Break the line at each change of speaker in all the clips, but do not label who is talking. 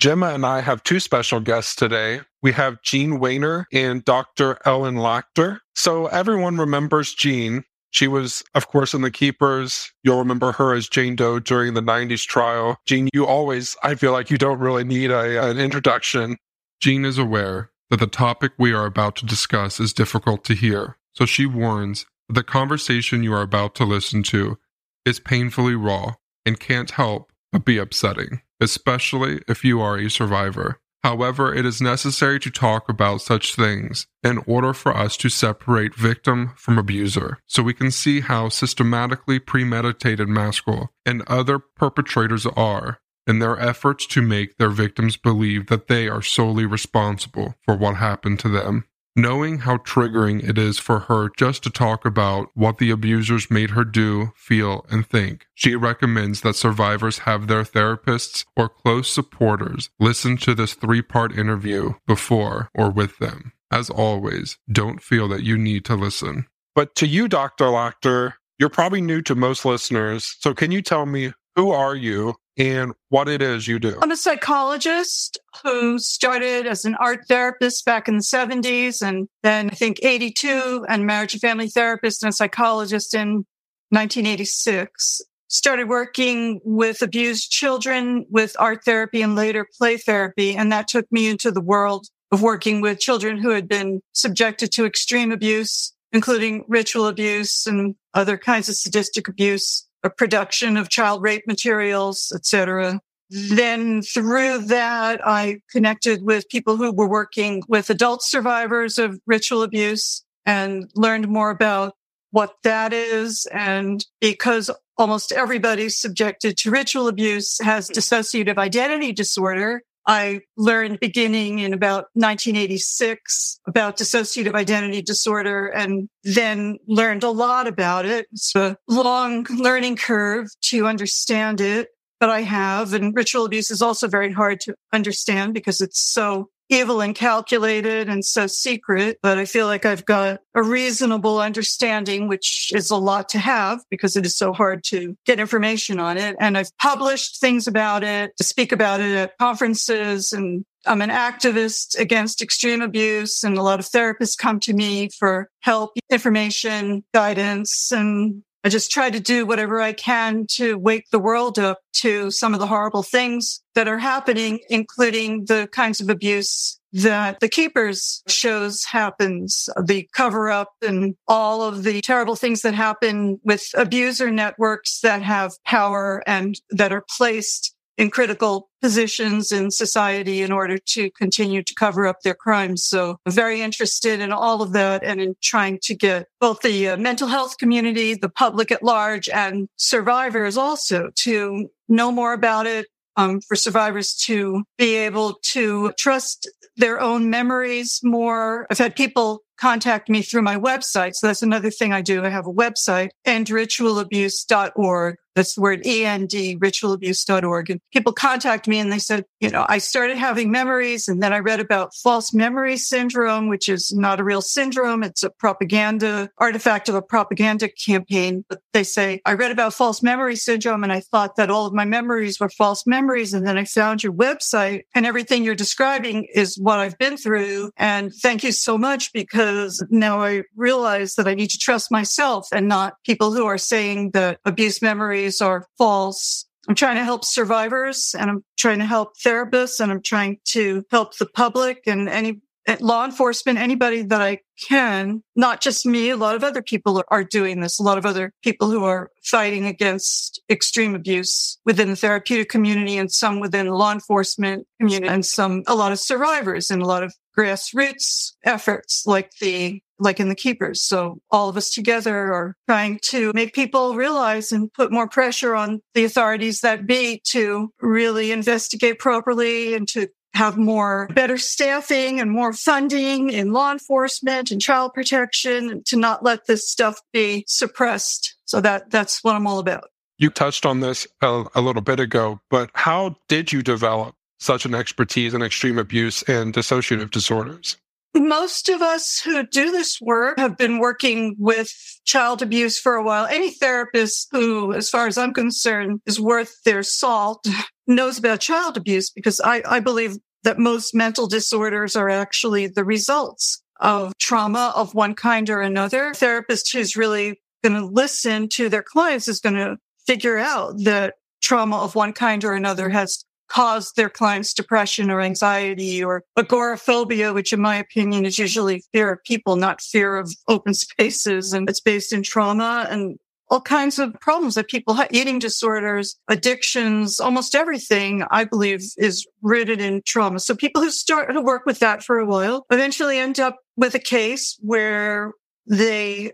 Gemma and I have two special guests today. We have Jean Wehner and Dr. Ellen Lacter. So everyone remembers Jean. She was, of course, in The Keepers. You'll remember her as Jane Doe during the 90s trial. Jean, you always, I feel like you don't really need a, an introduction.
Jean is aware that the topic we are about to discuss is difficult to hear, so she warns that the conversation you are about to listen to is painfully raw and can't help but be upsetting especially if you are a survivor. However, it is necessary to talk about such things in order for us to separate victim from abuser, so we can see how systematically premeditated Maskell and other perpetrators are in their efforts to make their victims believe that they are solely responsible for what happened to them. Knowing how triggering it is for her just to talk about what the abusers made her do, feel, and think, she recommends that survivors have their therapists or close supporters listen to this three part interview before or with them. As always, don't feel that you need to listen.
But to you, Dr. Lacter, you're probably new to most listeners. So can you tell me who are you and what it is you do.
I'm a psychologist who started as an art therapist back in the 70s and then I think 82 and marriage and family therapist and psychologist in 1986. Started working with abused children with art therapy and later play therapy. And that took me into the world of working with children who had been subjected to extreme abuse, including ritual abuse and other kinds of sadistic abuse a production of child rape materials, etc. Mm-hmm. Then through that, I connected with people who were working with adult survivors of ritual abuse and learned more about what that is. And because almost everybody subjected to ritual abuse has dissociative identity disorder, I learned beginning in about 1986 about dissociative identity disorder and then learned a lot about it. It's a long learning curve to understand it, but I have. And ritual abuse is also very hard to understand because it's so evil and calculated and so secret, but I feel like I've got a reasonable understanding, which is a lot to have because it is so hard to get information on it. And I've published things about it, to speak about it at conferences and I'm an activist against extreme abuse and a lot of therapists come to me for help, information, guidance, and I just try to do whatever I can to wake the world up to some of the horrible things that are happening, including the kinds of abuse that the keepers shows happens, the cover up and all of the terrible things that happen with abuser networks that have power and that are placed in critical positions in society in order to continue to cover up their crimes. So I'm very interested in all of that and in trying to get both the uh, mental health community, the public at large and survivors also to know more about it. Um, for survivors to be able to trust their own memories more. I've had people contact me through my website. So that's another thing I do. I have a website, endritualabuse.org. That's the word END, ritualabuse.org. And people contact me and they said, you know, I started having memories and then I read about false memory syndrome, which is not a real syndrome. It's a propaganda artifact of a propaganda campaign. But they say, I read about false memory syndrome and I thought that all of my memories were false memories. And then I found your website and everything you're describing is what I've been through. And thank you so much because now I realize that I need to trust myself and not people who are saying that abuse memory stories are false. I'm trying to help survivors and I'm trying to help therapists and I'm trying to help the public and any law enforcement, anybody that I can, not just me. A lot of other people are doing this. A lot of other people who are fighting against extreme abuse within the therapeutic community and some within the law enforcement community and some, a lot of survivors and a lot of grassroots efforts like the like in the keepers. So all of us together are trying to make people realize and put more pressure on the authorities that be to really investigate properly and to have more better staffing and more funding in law enforcement and child protection to not let this stuff be suppressed. So that that's what I'm all about.
You touched on this a, a little bit ago, but how did you develop such an expertise in extreme abuse and dissociative disorders?
Most of us who do this work have been working with child abuse for a while. Any therapist who, as far as I'm concerned, is worth their salt knows about child abuse because I, I believe that most mental disorders are actually the results of trauma of one kind or another. A therapist who's really going to listen to their clients is going to figure out that trauma of one kind or another has caused their clients depression or anxiety or agoraphobia, which in my opinion is usually fear of people, not fear of open spaces. And it's based in trauma and all kinds of problems that people have, eating disorders, addictions, almost everything, I believe is rooted in trauma. So people who start to work with that for a while eventually end up with a case where they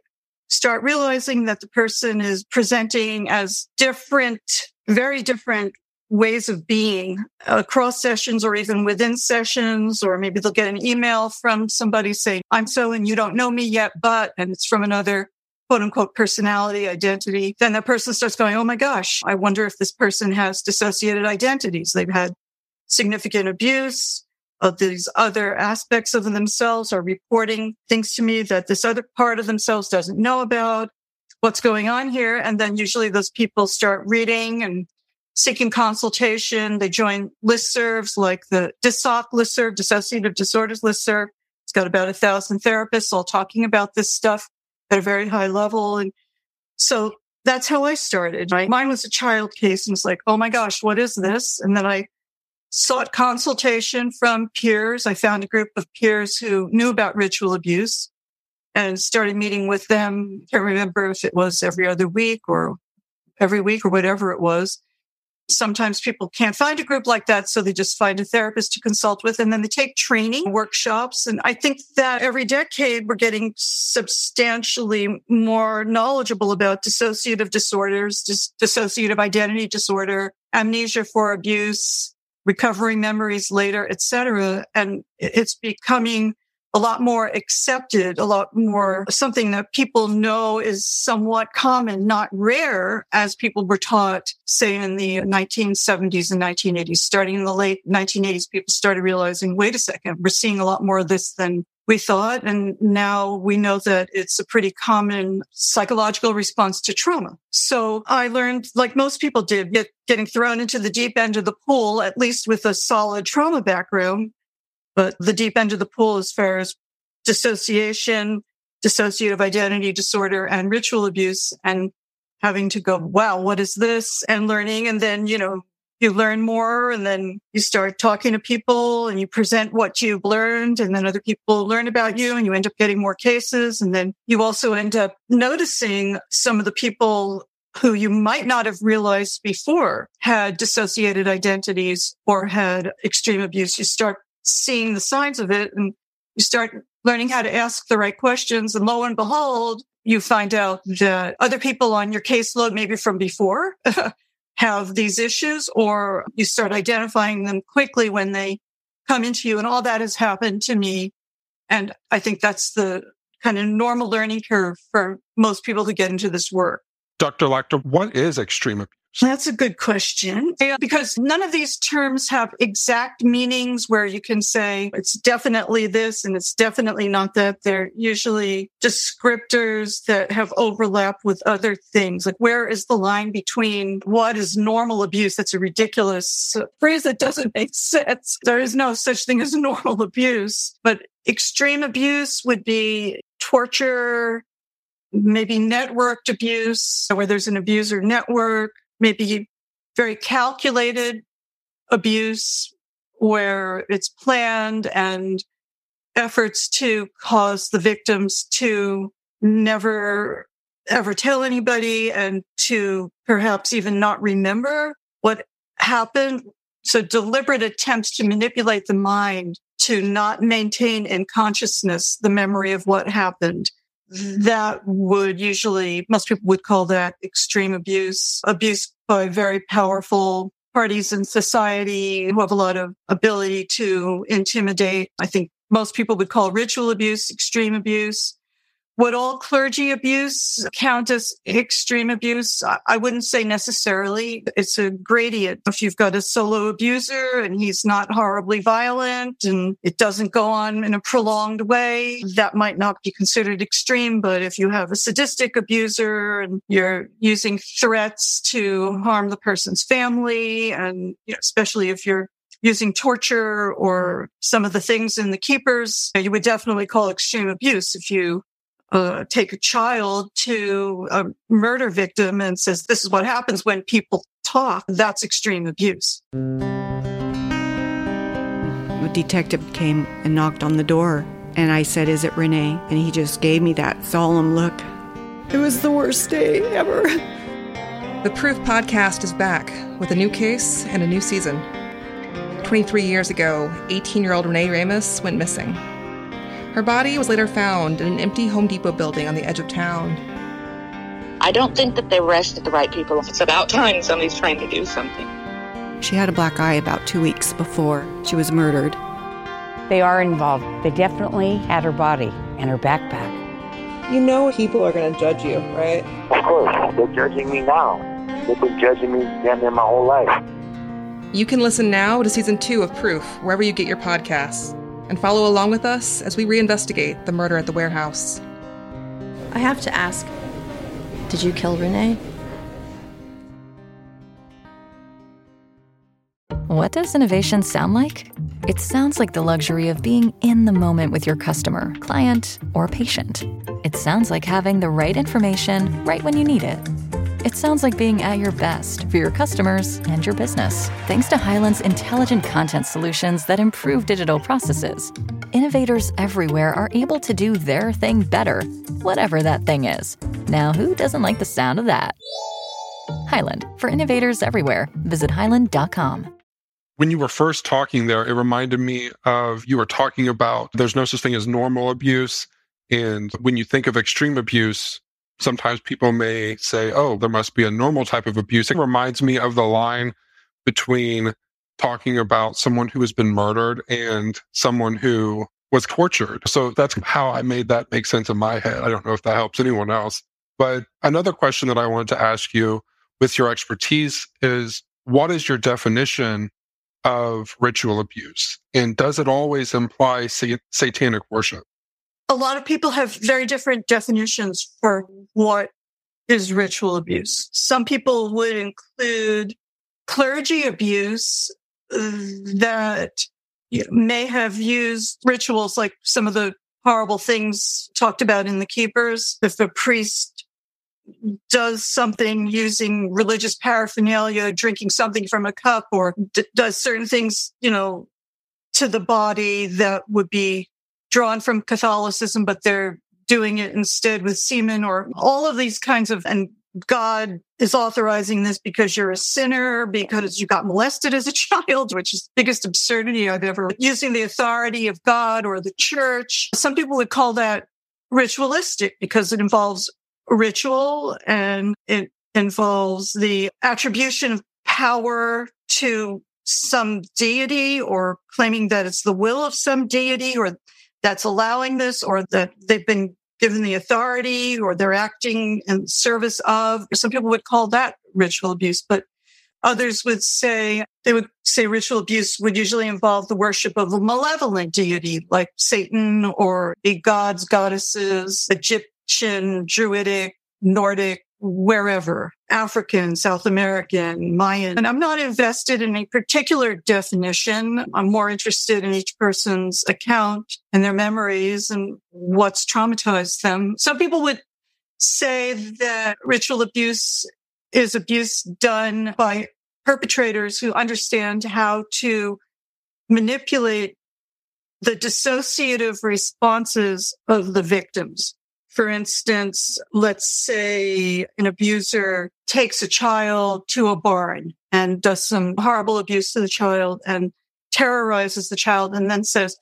start realizing that the person is presenting as different, very different ways of being uh, across sessions or even within sessions, or maybe they'll get an email from somebody saying, I'm so and you don't know me yet, but, and it's from another quote unquote personality identity. Then that person starts going, Oh my gosh, I wonder if this person has dissociated identities. They've had significant abuse of these other aspects of themselves are reporting things to me that this other part of themselves doesn't know about what's going on here. And then usually those people start reading and seeking consultation. They join listservs like the DISOC listserv, dissociative disorders listserv. It's got about a thousand therapists all talking about this stuff at a very high level. And so that's how I started. Mine was a child case and was like, Oh my gosh, what is this? And then I sought consultation from peers. I found a group of peers who knew about ritual abuse and started meeting with them. I can't remember if it was every other week or every week or whatever it was sometimes people can't find a group like that. So they just find a therapist to consult with and then they take training workshops. And I think that every decade we're getting substantially more knowledgeable about dissociative disorders, dis- dissociative identity disorder, amnesia for abuse, recovering memories later, etc. And it's becoming a lot more accepted, a lot more mm-hmm. something that people know is somewhat common, not rare, as people were taught, say in the 1970s and 1980s. Starting in the late 1980s, people started realizing, wait a second, we're seeing a lot more of this than we thought. And now we know that it's a pretty common psychological response to trauma. So I learned, like most people did, get, getting thrown into the deep end of the pool, at least with a solid trauma background, but the deep end of the pool as far as dissociation, dissociative identity disorder and ritual abuse and having to go, wow, what is this? And learning. And then, you know, you learn more and then you start talking to people and you present what you've learned and then other people learn about you and you end up getting more cases. And then you also end up noticing some of the people who you might not have realized before had dissociated identities or had extreme abuse. You start seeing the signs of it and you start learning how to ask the right questions. And lo and behold, you find out that other people on your caseload, maybe from before, have these issues, or you start identifying them quickly when they come into you. And all that has happened to me. And I think that's the kind of normal learning curve for most people who get into this work.
Dr. Lacter, what is extreme?
That's a good question because none of these terms have exact meanings where you can say it's definitely this and it's definitely not that. They're usually descriptors that have overlap with other things. Like where is the line between what is normal abuse? That's a ridiculous phrase that doesn't make sense. There is no such thing as normal abuse, but extreme abuse would be torture, maybe networked abuse where there's an abuser network maybe very calculated abuse where it's planned and efforts to cause the victims to never ever tell anybody and to perhaps even not remember what happened. So deliberate attempts to manipulate the mind to not maintain in consciousness the memory of what happened that would usually, most people would call that extreme abuse, abuse by very powerful parties in society who have a lot of ability to intimidate. I think most people would call ritual abuse extreme abuse. Would all clergy abuse count as extreme abuse? I wouldn't say necessarily. It's a gradient. If you've got a solo abuser and he's not horribly violent and it doesn't go on in a prolonged way, that might not be considered extreme. But if you have a sadistic abuser and you're using threats to harm the person's family, and you know, especially if you're using torture or some of the things in the keepers, you would definitely call extreme abuse if you uh, take a child to a murder victim and says, this is what happens when people talk. That's extreme abuse.
A detective came and knocked on the door, and I said, Is it Renee? And he just gave me that solemn look. It was the worst day ever.
The Proof podcast is back with a new case and a new season. 23 years ago, 18 year old Renee Ramos went missing. Her body was later found in an empty Home Depot building on the edge of town.
I don't think that they arrested the right people. It's about time somebody's trying to do something.
She had a black eye about two weeks before she was murdered.
They are involved. They definitely had her body and her backpack.
You know people are going to judge you, right?
Of course. They're judging me now. They've been judging me damn near my whole life.
You can listen now to season two of Proof, wherever you get your podcasts and follow along with us as we reinvestigate the murder at the warehouse.
I have to ask Did you kill Renee?
What does innovation sound like? It sounds like the luxury of being in the moment with your customer, client, or patient. It sounds like having the right information right when you need it it sounds like being at your best for your customers and your business. Thanks to Hyland's intelligent content solutions that improve digital processes, innovators everywhere are able to do their thing better, whatever that thing is. Now, who doesn't like the sound of that? Hyland, for innovators everywhere, visit hyland.com.
When you were first talking there, it reminded me of you were talking about there's no such thing as normal abuse. And when you think of extreme abuse, sometimes people may say, oh, there must be a normal type of abuse. It reminds me of the line between talking about someone who has been murdered and someone who was tortured. So that's how I made that make sense in my head. I don't know if that helps anyone else. But another question that I wanted to ask you with your expertise is what is your definition of ritual abuse? And does it always imply satanic worship?
A lot of people have very different definitions for what is ritual abuse. Some people would include clergy abuse uh, that may have used rituals like some of the horrible things talked about in the keepers. If a priest does something using religious paraphernalia, drinking something from a cup, or d- does certain things, you know, to the body that would be drawn from Catholicism, but they're doing it instead with semen or all of these kinds of, and God is authorizing this because you're a sinner, because you got molested as a child, which is the biggest absurdity I've ever using the authority of God or the church. Some people would call that ritualistic because it involves ritual and it involves the attribution of power to some deity or claiming that it's the will of some deity or that's allowing this or that they've been given the authority or they're acting in service of. Some people would call that ritual abuse, but others would say they would say ritual abuse would usually involve the worship of a malevolent deity like Satan or the gods, goddesses, Egyptian, Druidic, Nordic, wherever, African, South American, Mayan. And I'm not invested in a particular definition. I'm more interested in each person's account and their memories and what's traumatized them. Some people would say that ritual abuse is abuse done by perpetrators who understand how to manipulate the dissociative responses of the victims. For instance, let's say an abuser takes a child to a barn and does some horrible abuse to the child and terrorizes the child and then says,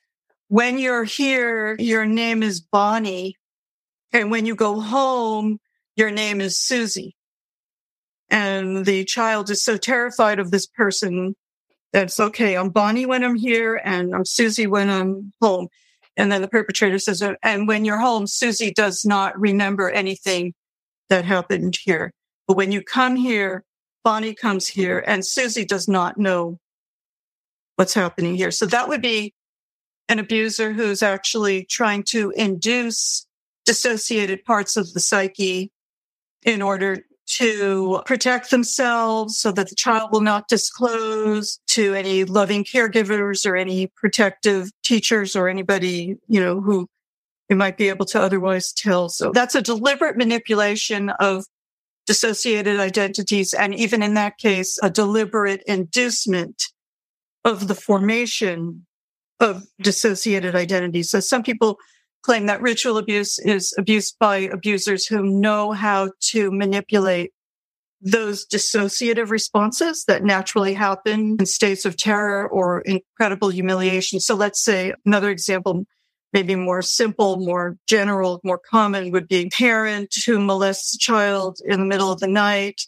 when you're here, your name is Bonnie. And when you go home, your name is Susie. And the child is so terrified of this person that's okay. I'm Bonnie when I'm here and I'm Susie when I'm home. And then the perpetrator says, oh, and when you're home, Susie does not remember anything that happened here. But when you come here, Bonnie comes here and Susie does not know what's happening here. So that would be an abuser who's actually trying to induce dissociated parts of the psyche in order to protect themselves so that the child will not disclose to any loving caregivers or any protective teachers or anybody, you know, who they might be able to otherwise tell. So that's a deliberate manipulation of dissociated identities. And even in that case, a deliberate inducement of the formation of dissociated identities. So some people claim that ritual abuse is abuse by abusers who know how to manipulate those dissociative responses that naturally happen in states of terror or incredible humiliation. So let's say another example, maybe more simple, more general, more common would be parent who molests a child in the middle of the night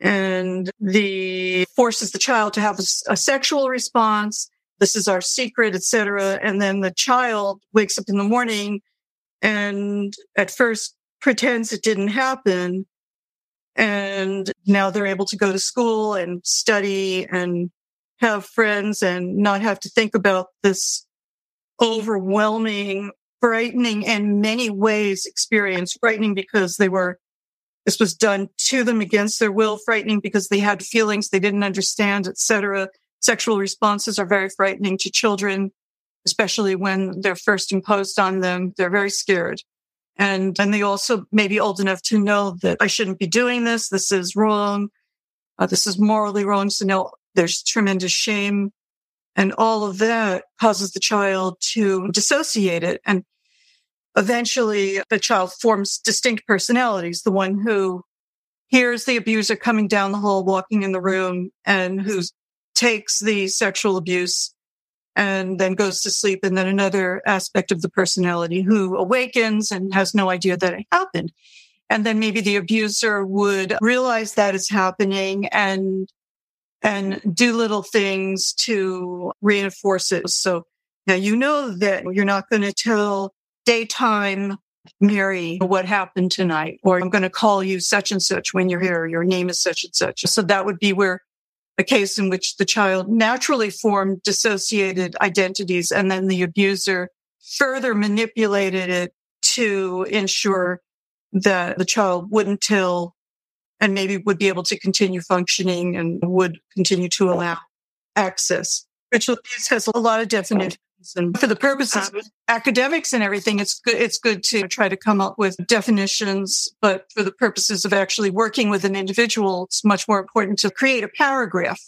and the forces the child to have a, a sexual response this is our secret, etc. And then the child wakes up in the morning and at first pretends it didn't happen. And now they're able to go to school and study and have friends and not have to think about this overwhelming, frightening in many ways experience, frightening because they were, this was done to them against their will, frightening because they had feelings they didn't understand, etc sexual responses are very frightening to children, especially when they're first imposed on them. They're very scared. And, and they also may be old enough to know that I shouldn't be doing this. This is wrong. Uh, this is morally wrong. So now there's tremendous shame and all of that causes the child to dissociate it. And eventually the child forms distinct personalities. The one who hears the abuser coming down the hall, walking in the room and who's takes the sexual abuse and then goes to sleep. And then another aspect of the personality who awakens and has no idea that it happened. And then maybe the abuser would realize that it's happening and, and do little things to reinforce it. So now you know that you're not going to tell daytime Mary what happened tonight, or I'm going to call you such and such when you're here. Your name is such and such. So that would be where a case in which the child naturally formed dissociated identities and then the abuser further manipulated it to ensure that the child wouldn't tell and maybe would be able to continue functioning and would continue to allow access. Ritual abuse has a lot of definitions and for the purposes of academics and everything, it's good, it's good to try to come up with definitions. But for the purposes of actually working with an individual, it's much more important to create a paragraph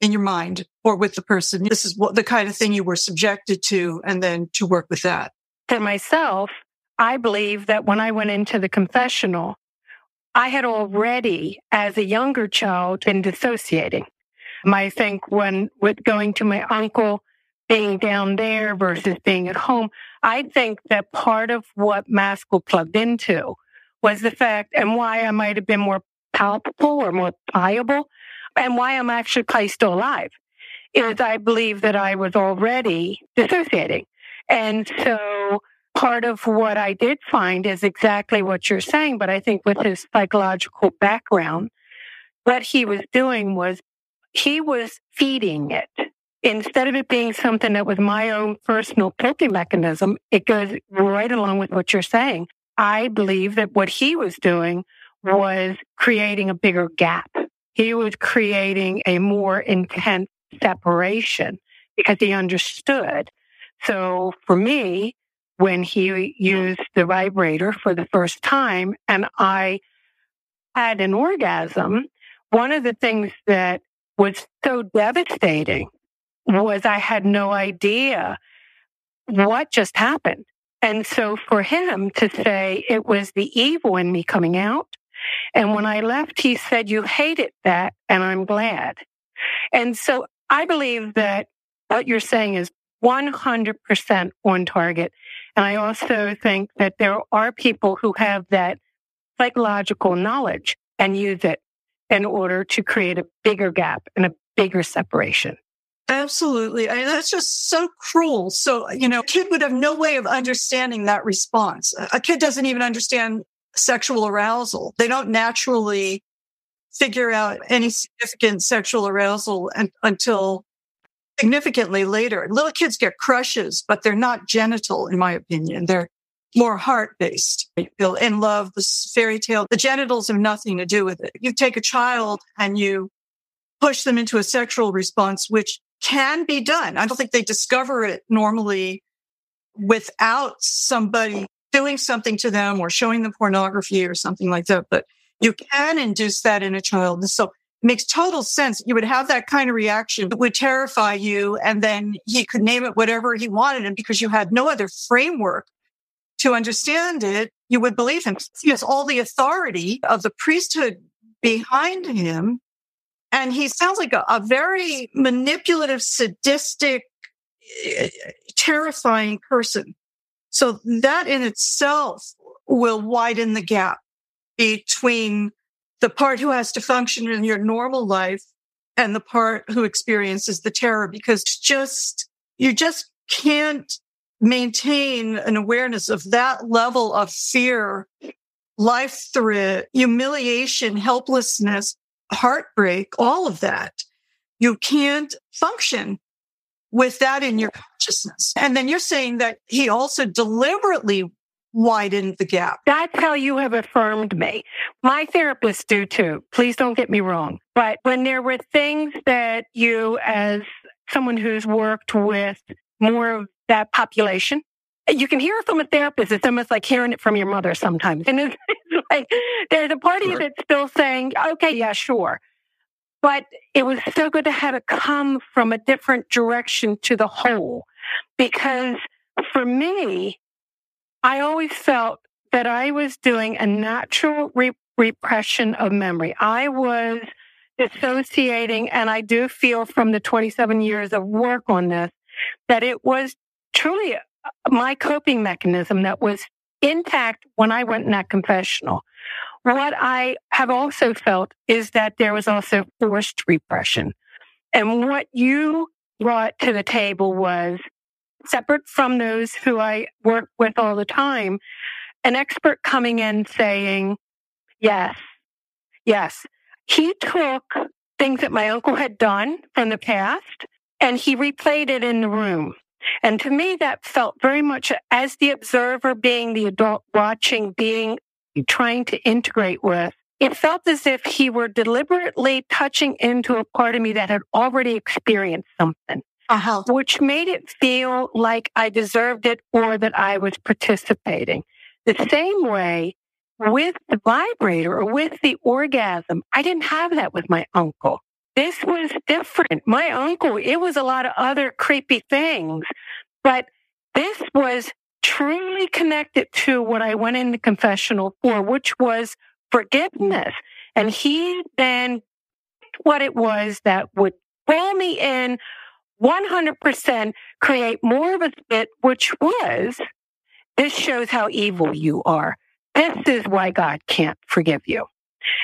in your mind or with the person. This is what the kind of thing you were subjected to and then to work with that.
For myself, I believe that when I went into the confessional, I had already, as a younger child, been dissociating. I think when with going to my uncle being down there versus being at home. I think that part of what Maskell plugged into was the fact and why I might have been more palpable or more pliable and why I'm actually probably still alive is I believe that I was already dissociating. And so part of what I did find is exactly what you're saying. But I think with his psychological background, what he was doing was he was feeding it instead of it being something that was my own personal coping mechanism, it goes right along with what you're saying. I believe that what he was doing was creating a bigger gap. He was creating a more intense separation because he understood. So for me, when he used the vibrator for the first time and I had an orgasm, one of the things that was so devastating was I had no idea what just happened. And so for him to say it was the evil in me coming out. And when I left, he said, You hated that, and I'm glad. And so I believe that what you're saying is 100% on target. And I also think that there are people who have that psychological knowledge and use it in order to create a bigger gap and a bigger separation.
Absolutely. I mean, that's just so cruel. So, you know, a kid would have no way of understanding that response. A kid doesn't even understand sexual arousal. They don't naturally figure out any significant sexual arousal and, until significantly later. Little kids get crushes, but they're not genital, in my opinion. They're more heart based. Feel in love, this fairy tale. The genitals have nothing to do with it. You take a child and you push them into a sexual response, which can be done. I don't think they discover it normally without somebody doing something to them or showing them pornography or something like that. But you can induce that in a child. And so it makes total sense. You would have that kind of reaction. It would terrify you. And then he could name it whatever he wanted. And because you had no other framework to understand it, you would believe him. He has all the authority of the priesthood behind him. And he sounds like a, a very manipulative, sadistic, eh, terrifying person. So that in itself will widen the gap between the part who has to function in your normal life and the part who experiences the terror because just, you just can't maintain an awareness of that level of fear, life threat, humiliation, helplessness, heartbreak, all of that. You can't function with that in your consciousness. And then you're saying that he also deliberately widened the gap.
That's how you have affirmed me. My therapists do too. Please don't get me wrong. But when there were things that you, as someone who's worked with more of that population, you can hear it from a therapist. It's almost like hearing it from your mother sometimes. And it's, like there's a part of you that's still saying, okay, yeah, sure. But it was so good to have it come from a different direction to the whole. Because for me, I always felt that I was doing a natural re- repression of memory. I was dissociating, and I do feel from the 27 years of work on this that it was truly my coping mechanism that was intact when I went in that confessional. What I have also felt is that there was also forced repression. And what you brought to the table was separate from those who I work with all the time, an expert coming in saying, yes, yes. He took things that my uncle had done from the past and he replayed it in the room. And to me, that felt very much as the observer being the adult watching, being trying to integrate with. It felt as if he were deliberately touching into a part of me that had already experienced something uh-huh. which made it feel like I deserved it or that I was participating. The same way with the vibrator or with the orgasm, I didn't have that with my uncle. This was different. My uncle, it was a lot of other creepy things, but this was truly connected to what I went into confessional for, which was forgiveness. And he then what it was that would pull me in 100% create more of a spit, which was, this shows how evil you are. This is why God can't forgive you.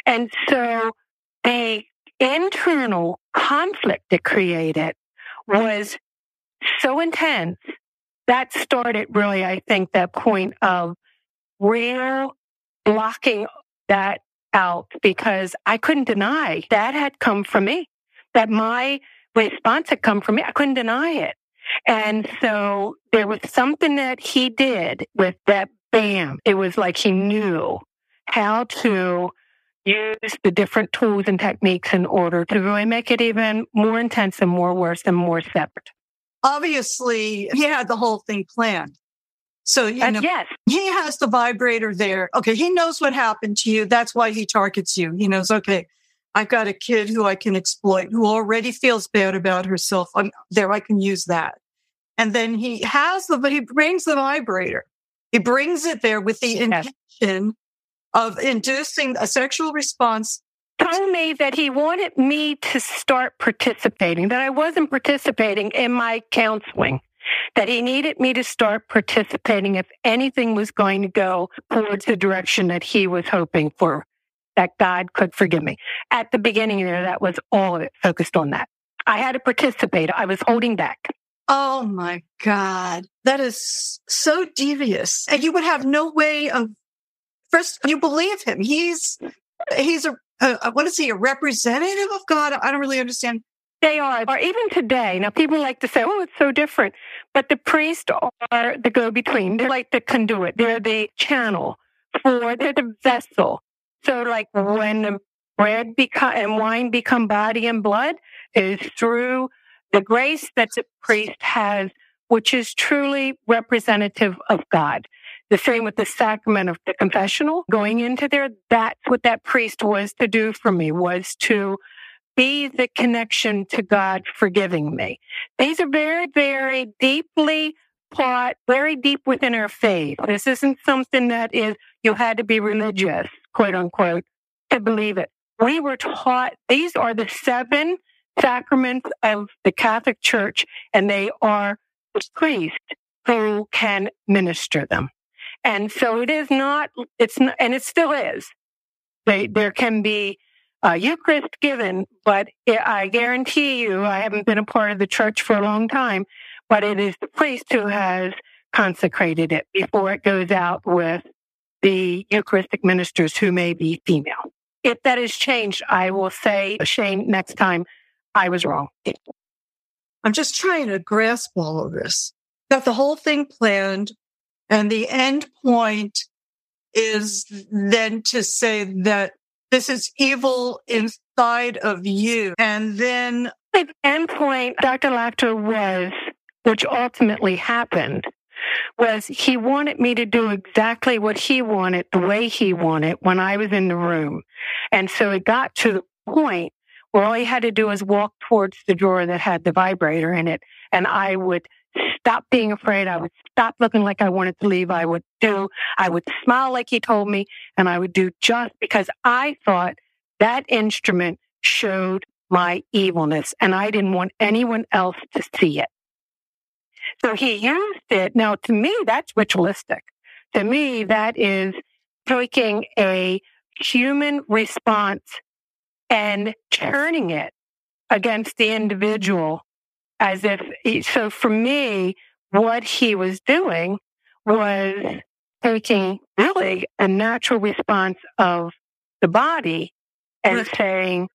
And so the internal conflict it created was so intense that started really, I think, that point of real blocking that out because I couldn't deny that had come from me, that my response had come from me. I couldn't deny it. And so there was something that he did with that bam. It was like he knew how to use the different tools and techniques in order to really make it even more intense and more worse and more separate.
Obviously, he had the whole thing planned. So, you know,
yes.
he has the vibrator there. Okay. He knows what happened to you. That's why he targets you. He knows, okay, I've got a kid who I can exploit, who already feels bad about herself. I'm there. I can use that. And then he has the, but he brings the vibrator. He brings it there with the intention of inducing a sexual response.
Told me that he wanted me to start participating, that I wasn't participating in my counseling, that he needed me to start participating if anything was going to go towards the direction that he was hoping for that God could forgive me. At the beginning there, that was all of it focused on that. I had to participate. I was holding back.
Oh my God. That is so devious. And you would have no way of first you believe him. He's he's a, a what is he, a representative of God? I don't really understand.
They are, or even today. Now, people like to say, "Oh, it's so different," but the priests are the go-between. They're like the conduit. They're the channel for. They're the vessel. So, like when the bread become and wine become body and blood, is through the grace that the priest has, which is truly representative of God. The same with the sacrament of the confessional going into there. That's what that priest was to do for me, was to be the connection to God forgiving me. These are very, very deeply taught, very deep within our faith. This isn't something that is, you had to be religious, quote unquote, to believe it. We were taught these are the seven sacraments of the Catholic Church, and they are the priest who can minister them. And so it is not, it's not, and it still is. They, there can be a Eucharist given, but I guarantee you, I haven't been a part of the church for a long time, but it is the priest who has consecrated it before it goes out with the Eucharistic ministers who may be female. If that has changed, I will say, Shane, next time I was wrong.
I'm just trying to grasp all of this. Got the whole thing planned, and the end point is then to say that this is evil inside of you. And then
the end point, Dr. Lacter was, which ultimately happened, was he wanted me to do exactly what he wanted, the way he wanted when I was in the room. And so it got to the point where all he had to do was walk towards the drawer that had the vibrator in it. And I would stop being afraid. I would stop looking like I wanted to leave. I would do, I would smile like he told me, and I would do just because I thought that instrument showed my evilness and I didn't want anyone else to see it. So he used it. Now, to me, that's ritualistic. To me, that is taking a human response and turning it against the individual as if, so for me, what he was doing was taking really a natural response of the body and saying,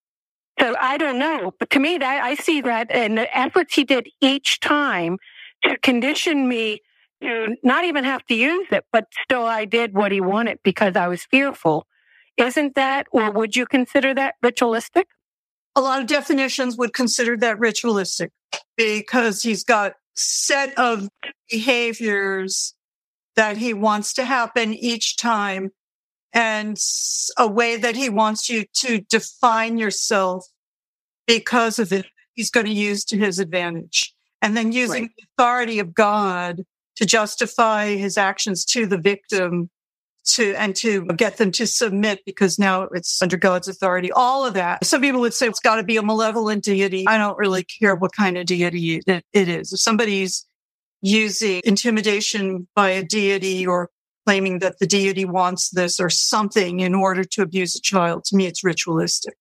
so I don't know, but to me, that I see that and the efforts he did each time to condition me to not even have to use it, but still I did what he wanted because I was fearful. Isn't that, or would you consider that ritualistic?
A lot of definitions would consider that ritualistic because he's got set of behaviors that he wants to happen each time and a way that he wants you to define yourself because of it he's going to use to his advantage and then using right. the authority of god to justify his actions to the victim to and to get them to submit because now it's under God's authority. All of that. Some people would say it's got to be a malevolent deity. I don't really care what kind of deity it, is. If somebody's using intimidation by a deity or claiming that the deity wants this or something in order to abuse a child, to me, it's ritualistic.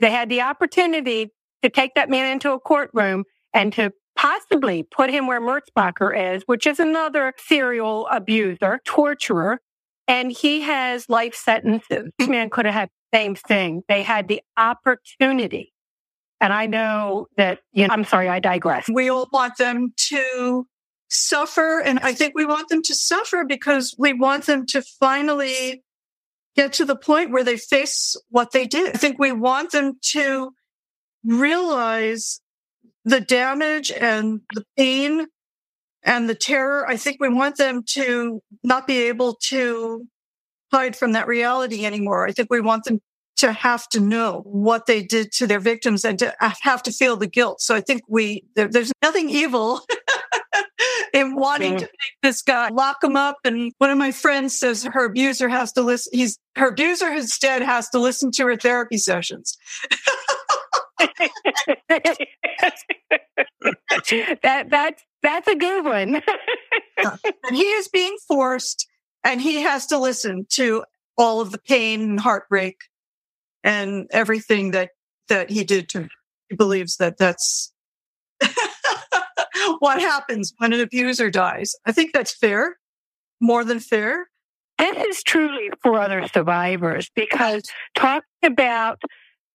They had the opportunity to take that man into a courtroom and to possibly put him where Merzbacher is, which is another serial abuser, torturer, and he has life sentences. This man could have had the same thing. They had the opportunity. And I know that, you know, I'm sorry, I digress.
We all want them to suffer. And I think we want them to suffer because we want them to finally get to the point where they face what they did. I think we want them to realize the damage and the pain and the terror. I think we want them to not be able to hide from that reality anymore. I think we want them to have to know what they did to their victims and to uh, have to feel the guilt. So I think we, there, there's nothing evil in wanting mm. to make this guy lock him up. And one of my friends says her abuser has to listen. He's her abuser instead has to listen to her therapy sessions.
that that's that's a good one.
Uh, and he is being forced and he has to listen to all of the pain and heartbreak and everything that that he did to he believes that that's what happens when an abuser dies. I think that's fair, more than fair.
This is truly for other survivors because talking about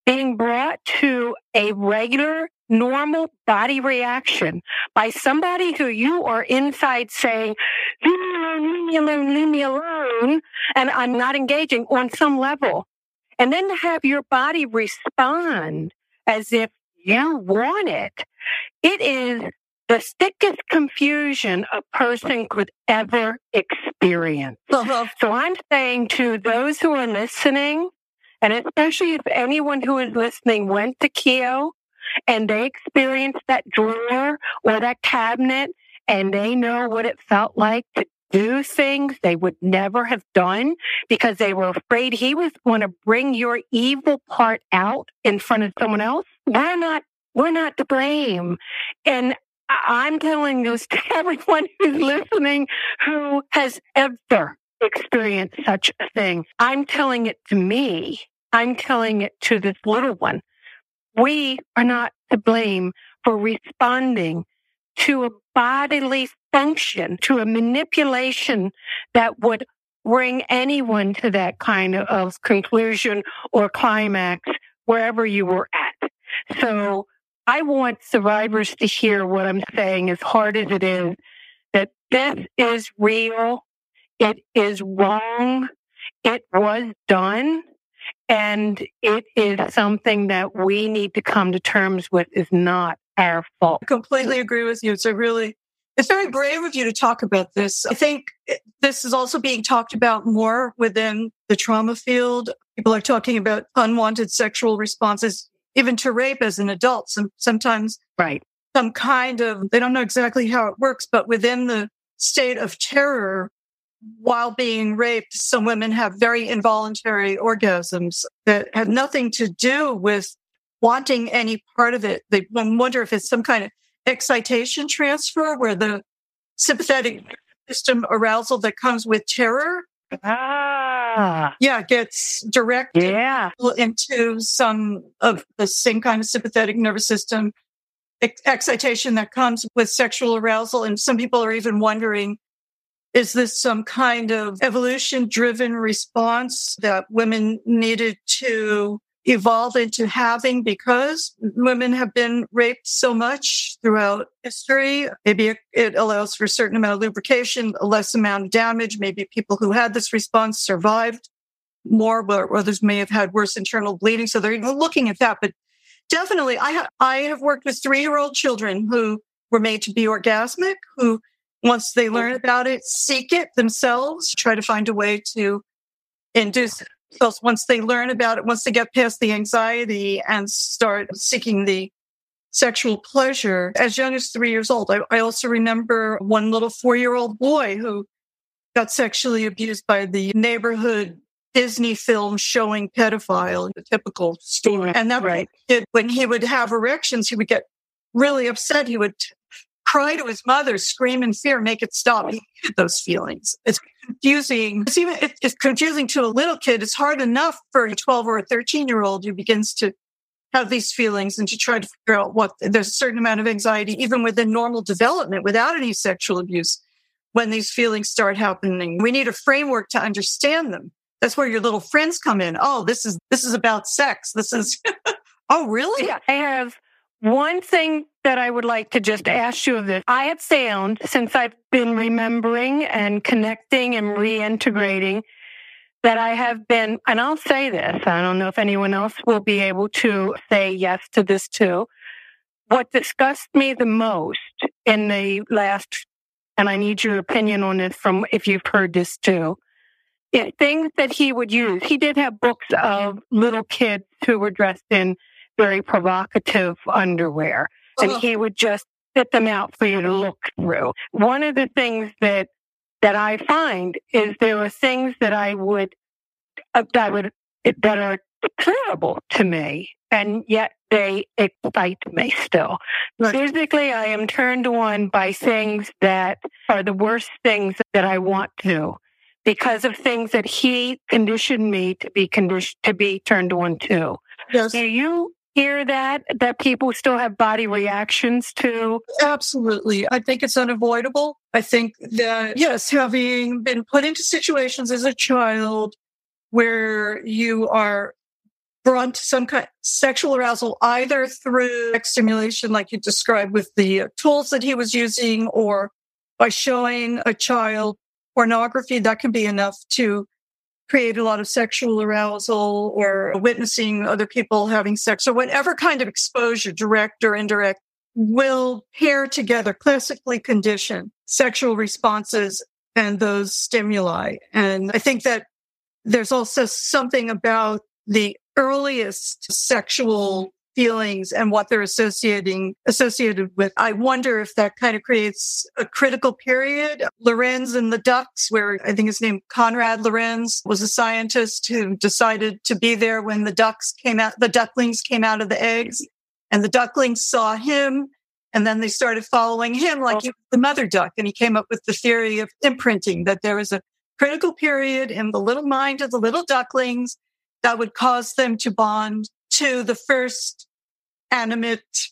being brought to a regular, normal body reaction by somebody who you are inside saying, leave me alone, leave me alone, leave me alone, and I'm not engaging on some level. And then to have your body respond as if you want it, it is the thickest confusion a person could ever experience. So I'm saying to those who are listening, and especially if anyone who is listening went to Keough and they experienced that drawer or that cabinet and they know what it felt like to do things they would never have done because they were afraid he was going to bring your evil part out in front of someone else. We're not, we're not to blame. And I'm telling this to everyone who's listening who has ever experienced such a thing. I'm telling it to me. I'm telling it to this little one. We are not to blame for responding to a bodily function, to a manipulation that would bring anyone to that kind of conclusion or climax wherever you were at. So I want survivors to hear what I'm saying, as hard as it is, that this is real. It is wrong. It was done. And it is something that we need to come to terms with is not our fault.
I completely agree with you. It's a really, it's very brave of you to talk about this. I think eh, this is also being talked about more within the trauma field. People are talking about unwanted sexual responses even to rape as an adult. Some, sometimes
right.
some kind of, they don't know exactly how it works, but within the state of terror, while being raped, some women have very involuntary orgasms that have nothing to do with wanting any part of it. They wonder if it's some kind of excitation transfer where the sympathetic system arousal that comes with terror
Ah.
Yeah, gets directed
yeah.
into some of the same kind of sympathetic nervous system ex- excitation that comes with sexual arousal. And some people are even wondering, is this some kind of evolution driven response that women needed to evolve into having because women have been raped so much throughout history. Maybe it allows for a certain amount of lubrication, a less amount of damage. Maybe people who had this response survived more, but others may have had worse internal bleeding. So they're looking at that. But definitely, I, ha- I have worked with three year old children who were made to be orgasmic, who once they learn about it, seek it themselves, try to find a way to induce it so once they learn about it, once they get past the anxiety and start seeking the sexual pleasure as young as three years old. I, I also remember one little four year old boy who got sexually abused by the neighborhood Disney film showing pedophile, the typical story. And that right. kid, when he would have erections, he would get really upset. He would cry to his mother, scream in fear, make it stop. He hated those feelings. It's confusing. It's even it's confusing to a little kid. It's hard enough for a 12 or a 13 year old who begins to have these feelings and to try to figure out what there's a certain amount of anxiety, even within normal development without any sexual abuse, when these feelings start happening. We need a framework to understand them. That's where your little friends come in. Oh, this is this is about sex. This is oh really?
Yeah, I have one thing that I would like to just ask you of this, I have found since I've been remembering and connecting and reintegrating that I have been, and I'll say this, I don't know if anyone else will be able to say yes to this too. What disgusts me the most in the last, and I need your opinion on this from if you've heard this too, is things that he would use. He did have books of little kids who were dressed in very provocative underwear. And he would just set them out for you to look through. One of the things that that I find is there are things that I would uh, that would that are terrible to me, and yet they excite me still. Right. Physically, I am turned on by things that are the worst things that I want to, because of things that he conditioned me to be conditioned to be turned on to.
Yes.
you hear that, that people still have body reactions to?
Absolutely. I think it's unavoidable. I think that, yes, having been put into situations as a child where you are brought to some kind of sexual arousal, either through stimulation, like you described with the tools that he was using, or by showing a child pornography, that can be enough to create a lot of sexual arousal or witnessing other people having sex or whatever kind of exposure, direct or indirect, will pair together classically conditioned sexual responses and those stimuli. And I think that there's also something about the earliest sexual feelings and what they're associating associated with. I wonder if that kind of creates a critical period. Lorenz and the ducks, where I think his name Konrad Lorenz was a scientist who decided to be there when the ducks came out, the ducklings came out of the eggs, and the ducklings saw him. And then they started following him like the mother duck. And he came up with the theory of imprinting that there was a critical period in the little mind of the little ducklings that would cause them to bond to the first animate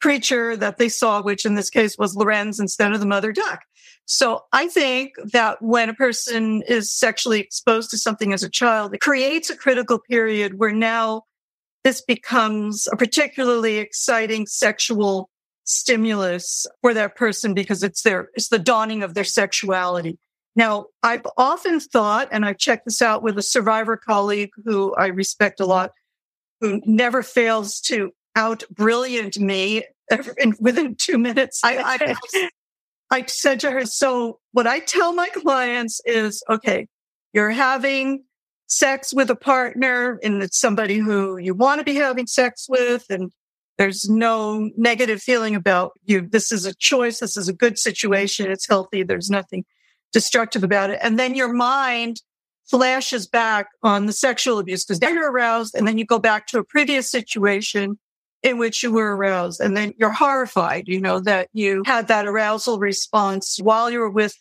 creature that they saw, which in this case was Lorenz instead of the mother duck. So I think that when a person is sexually exposed to something as a child, it creates a critical period where now this becomes a particularly exciting sexual stimulus for that person because it's their, it's the dawning of their sexuality. Now, I've often thought, and I've checked this out with a survivor colleague who I respect a lot, who never fails to out brilliant me within two minutes. I, I, I said to her, so what I tell my clients is, okay, you're having sex with a partner and it's somebody who you want to be having sex with and there's no negative feeling about you. This is a choice. This is a good situation. It's healthy. There's nothing destructive about it. And then your mind flashes back on the sexual abuse because now you're aroused and then you go back to a previous situation in which you were aroused. And then you're horrified, you know, that you had that arousal response while you were with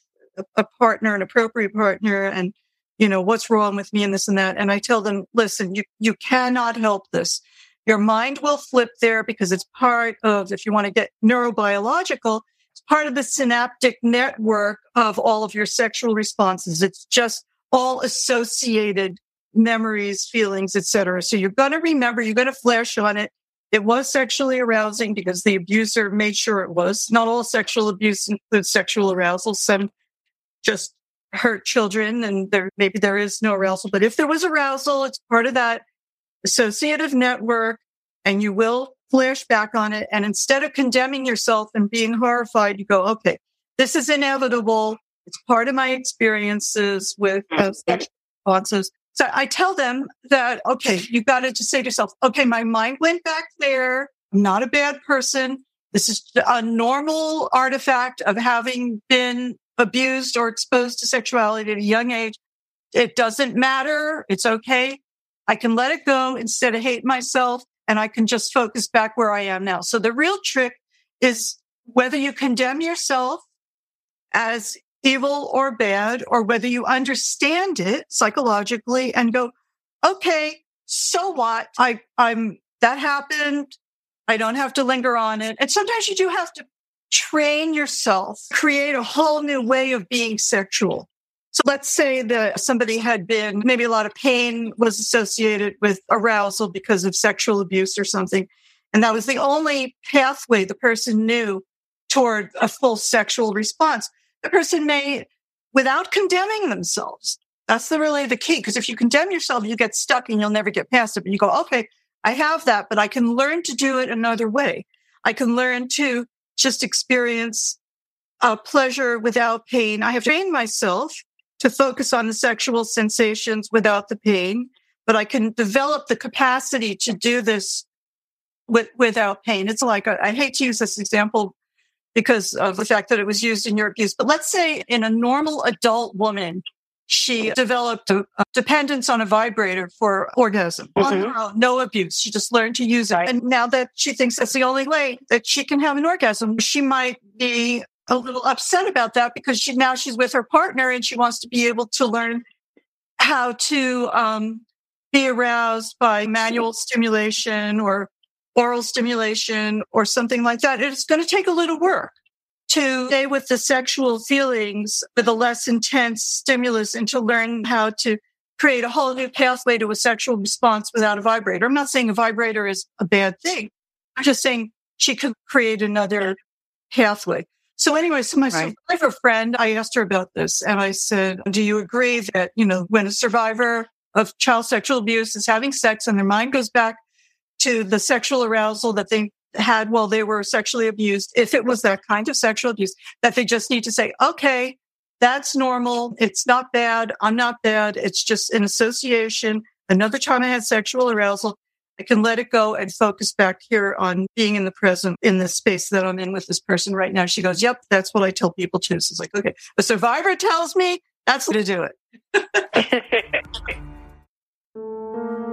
a partner, an appropriate partner. And, you know, what's wrong with me and this and that. And I tell them, listen, you, you cannot help this. Your mind will flip there because it's part of, if you want to get neurobiological, it's part of the synaptic network of all of your sexual responses. It's just all associated memories, feelings, etc. So you're going to remember, you're going to flash on it. It was sexually arousing because the abuser made sure it was. Not all sexual abuse includes sexual arousal. Some just hurt children and there maybe there is no arousal. But if there was arousal, it's part of that associative network and you will flash back on it. And instead of condemning yourself and being horrified, you go, okay, this is inevitable. It's part of my experiences with uh, sexual responses. So I tell them that, okay, you got to just say to yourself, okay, my mind went back there. I'm not a bad person. This is a normal artifact of having been abused or exposed to sexuality at a young age. It doesn't matter. It's okay. I can let it go instead of hate myself and I can just focus back where I am now. So the real trick is whether you condemn yourself as evil or bad, or whether you understand it psychologically and go, okay, so what? I, I'm, that happened. I don't have to linger on it. And sometimes you do have to train yourself, create a whole new way of being sexual. So let's say that somebody had been, maybe a lot of pain was associated with arousal because of sexual abuse or something. And that was the only pathway the person knew toward a full sexual response the person may, without condemning themselves, that's the really the key. Because if you condemn yourself, you get stuck and you'll never get past it. But you go, okay, I have that, but I can learn to do it another way. I can learn to just experience uh, pleasure without pain. I have trained myself to focus on the sexual sensations without the pain, but I can develop the capacity to do this with, without pain. It's like, I hate to use this example because of the fact that it was used in your abuse. But let's say in a normal adult woman, she developed a, a dependence on a vibrator for orgasm mm-hmm. on her own, no abuse. She just learned to use it. And now that she thinks that's the only way that she can have an orgasm, she might be a little upset about that because she now she's with her partner and she wants to be able to learn how to um, be aroused by manual stimulation or oral stimulation or something like that, it's going to take a little work to stay with the sexual feelings with a less intense stimulus and to learn how to create a whole new pathway to a sexual response without a vibrator. I'm not saying a vibrator is a bad thing. I'm just saying she could create another pathway. So anyway, so my right. survivor friend, I asked her about this and I said, do you agree that, you know, when a survivor of child sexual abuse is having sex and their mind goes back to the sexual arousal that they had while they were sexually abused, if it was that kind of sexual abuse, that they just need to say, okay, that's normal. It's not bad. I'm not bad. It's just an association. Another time I had sexual arousal. I can let it go and focus back here on being in the present in the space that I'm in with this person right now. She goes, Yep, that's what I tell people too. So it's like, okay, a survivor tells me that's to do it.